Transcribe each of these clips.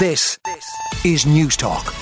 This is Newstalk.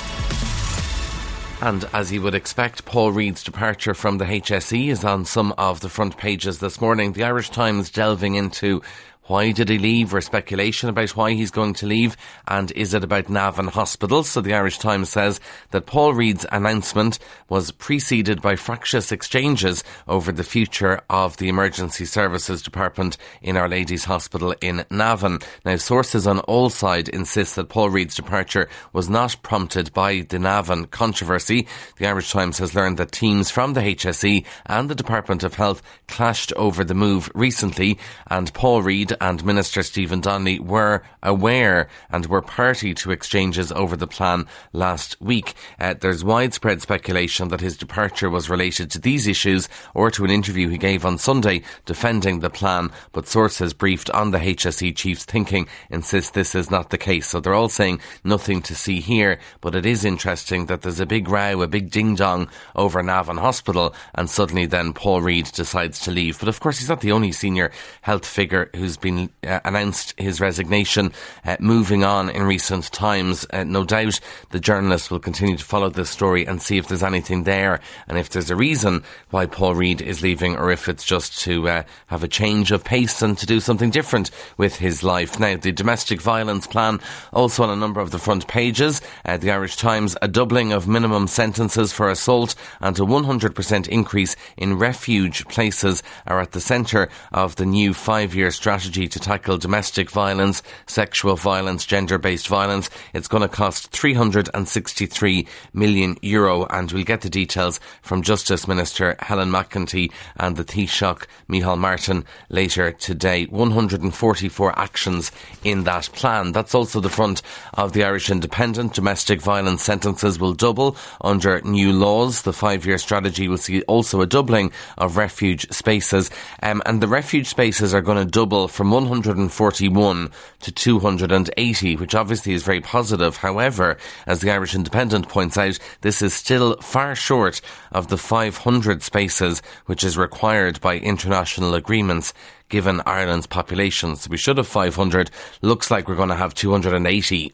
And as you would expect, Paul Reid's departure from the HSE is on some of the front pages this morning. The Irish Times delving into why did he leave or speculation about why he's going to leave? And is it about Navan Hospital? So the Irish Times says that Paul Reid's announcement was preceded by fractious exchanges over the future of the Emergency Services Department in Our Lady's Hospital in Navan. Now, sources on all sides insist that Paul Reid's departure was not prompted by the Navan controversy. The Irish Times has learned that teams from the HSE and the Department of Health clashed over the move recently, and Paul Reid and Minister Stephen Donnelly were aware and were party to exchanges over the plan last week. Uh, there's widespread speculation that his departure was related to these issues or to an interview he gave on Sunday defending the plan, but sources briefed on the HSE chief's thinking insist this is not the case. So they're all saying nothing to see here, but it is interesting that there's a big row, a big ding dong over Navan Hospital, and suddenly then Paul Reid decides to leave. But of course, he's not the only senior health figure who's been been uh, announced his resignation, uh, moving on in recent times. Uh, no doubt the journalists will continue to follow this story and see if there's anything there and if there's a reason why Paul Reid is leaving or if it's just to uh, have a change of pace and to do something different with his life. Now, the domestic violence plan also on a number of the front pages. Uh, the Irish Times, a doubling of minimum sentences for assault and a 100% increase in refuge places are at the centre of the new five year strategy to tackle domestic violence, sexual violence, gender based violence. It's going to cost 363 million euro, and we'll get the details from Justice Minister Helen McEntee and the Taoiseach Micheál Martin later today. 144 actions in that plan. That's also the front of the Irish Independent. Domestic violence sentences will double under new laws. The five year strategy will see also a doubling of refuge spaces, um, and the refuge spaces are going to double from 141 to 280, which obviously is very positive. However, as the Irish Independent points out, this is still far short of the 500 spaces which is required by international agreements given Ireland's population. So we should have 500. Looks like we're going to have 280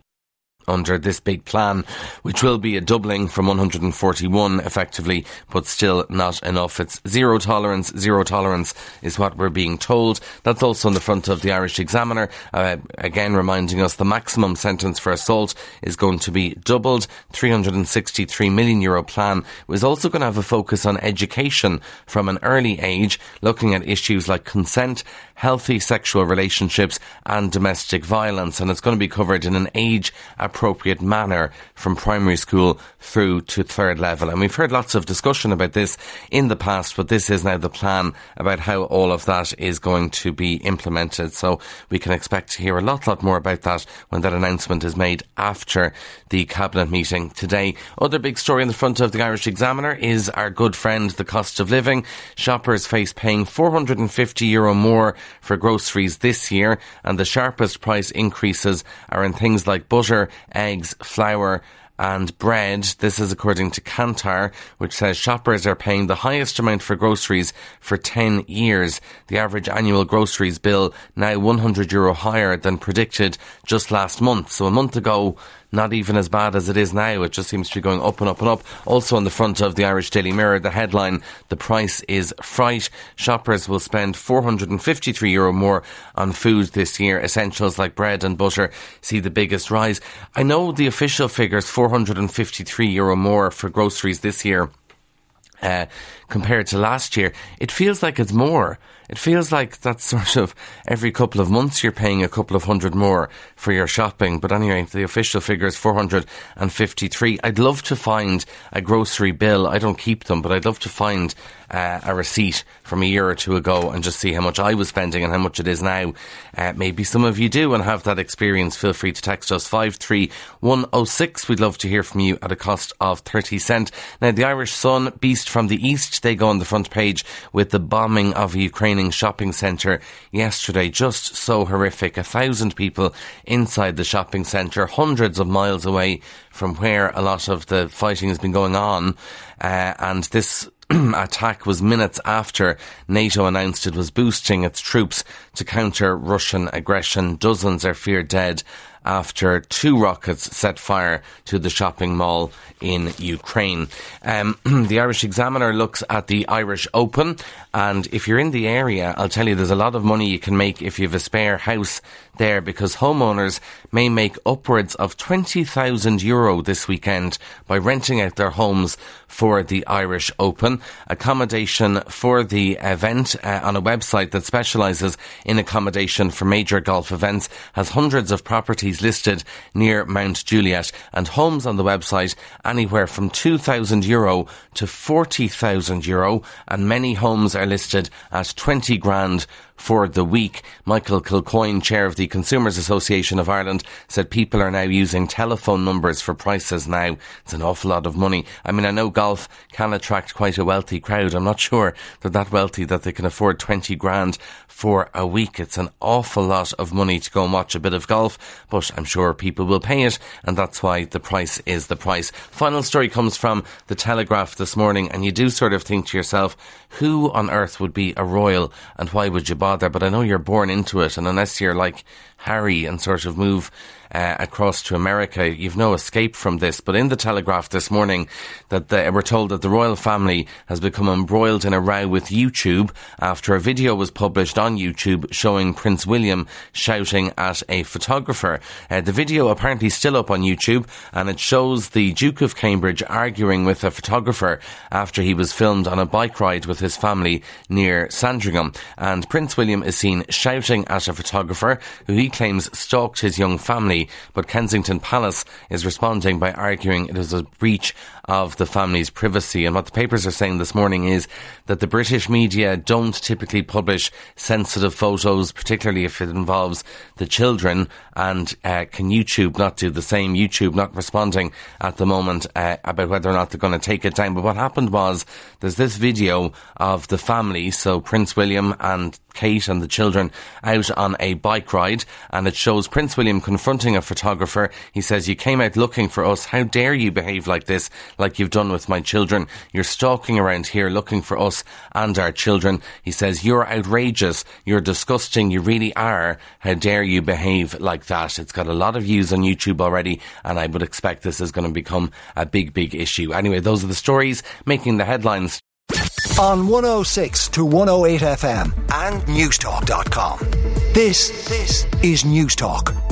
under this big plan, which will be a doubling from 141 effectively, but still not enough. It's zero tolerance. Zero tolerance is what we're being told. That's also on the front of the Irish Examiner, uh, again reminding us the maximum sentence for assault is going to be doubled. 363 million euro plan was also going to have a focus on education from an early age, looking at issues like consent, healthy sexual relationships and domestic violence. And it's going to be covered in an age appropriate manner from primary school through to third level. And we've heard lots of discussion about this in the past, but this is now the plan about how all of that is going to be implemented. So we can expect to hear a lot, lot more about that when that announcement is made after the cabinet meeting today. Other big story in the front of the Irish Examiner is our good friend, the cost of living. Shoppers face paying 450 euro more for groceries this year, and the sharpest price increases are in things like butter, eggs, flour, and bread. This is according to Kantar, which says shoppers are paying the highest amount for groceries for 10 years. The average annual groceries bill now 100 euro higher than predicted just last month. So a month ago, not even as bad as it is now. It just seems to be going up and up and up. Also on the front of the Irish Daily Mirror, the headline, the price is fright. Shoppers will spend 453 euro more on food this year. Essentials like bread and butter see the biggest rise. I know the official figures 453 euro more for groceries this year. Uh, compared to last year, it feels like it's more. It feels like that's sort of every couple of months you're paying a couple of hundred more for your shopping. But anyway, the official figure is 453. I'd love to find a grocery bill. I don't keep them, but I'd love to find uh, a receipt from a year or two ago and just see how much I was spending and how much it is now. Uh, maybe some of you do and have that experience. Feel free to text us 53106. We'd love to hear from you at a cost of 30 cent. Now, the Irish Sun, Beast from the East, they go on the front page with the bombing of a Ukrainian shopping centre yesterday. Just so horrific. A thousand people inside the shopping centre, hundreds of miles away from where a lot of the fighting has been going on. Uh, and this attack was minutes after NATO announced it was boosting its troops to counter Russian aggression. Dozens are feared dead after two rockets set fire to the shopping mall in Ukraine. Um, the Irish Examiner looks at the Irish Open, and if you're in the area, I'll tell you there's a lot of money you can make if you have a spare house there because homeowners may make upwards of 20,000 euro this weekend by renting out their homes for the Irish Open. Accommodation for the event uh, on a website that specialises in accommodation for major golf events has hundreds of properties listed near Mount Juliet and homes on the website anywhere from 2,000 euro to 40,000 euro and many homes are listed at 20 grand for the week. Michael Kilcoyne, chair of the Consumers Association of Ireland, said people are now using telephone numbers for prices now. It's an awful lot of money. I mean, I know golf can attract quite a wealthy crowd. I'm not sure they're that wealthy that they can afford 20 grand for a week. It's an awful lot of money to go and watch a bit of golf, but I'm sure people will pay it, and that's why the price is the price. Final story comes from the Telegraph this morning, and you do sort of think to yourself, who on earth would be a royal and why would you bother? But I know you're born into it, and unless you're like Harry and sort of move uh, across to America. You've no escape from this. But in the Telegraph this morning, that the, we're told that the royal family has become embroiled in a row with YouTube after a video was published on YouTube showing Prince William shouting at a photographer. Uh, the video apparently still up on YouTube, and it shows the Duke of Cambridge arguing with a photographer after he was filmed on a bike ride with his family near Sandringham. And Prince William is seen shouting at a photographer who he claims stalked his young family but Kensington Palace is responding by arguing it is a breach of the family's privacy. And what the papers are saying this morning is that the British media don't typically publish sensitive photos, particularly if it involves the children. And uh, can YouTube not do the same? YouTube not responding at the moment uh, about whether or not they're going to take it down. But what happened was there's this video of the family, so Prince William and Kate and the children out on a bike ride, and it shows Prince William confronting a photographer. He says, You came out looking for us. How dare you behave like this? like you've done with my children. You're stalking around here looking for us and our children. He says, You're outrageous. You're disgusting. You really are. How dare you behave like that? It's got a lot of views on YouTube already, and I would expect this is going to become a big, big issue. Anyway, those are the stories making the headlines. On 106 to 108 FM and Newstalk.com. This, this is Newstalk.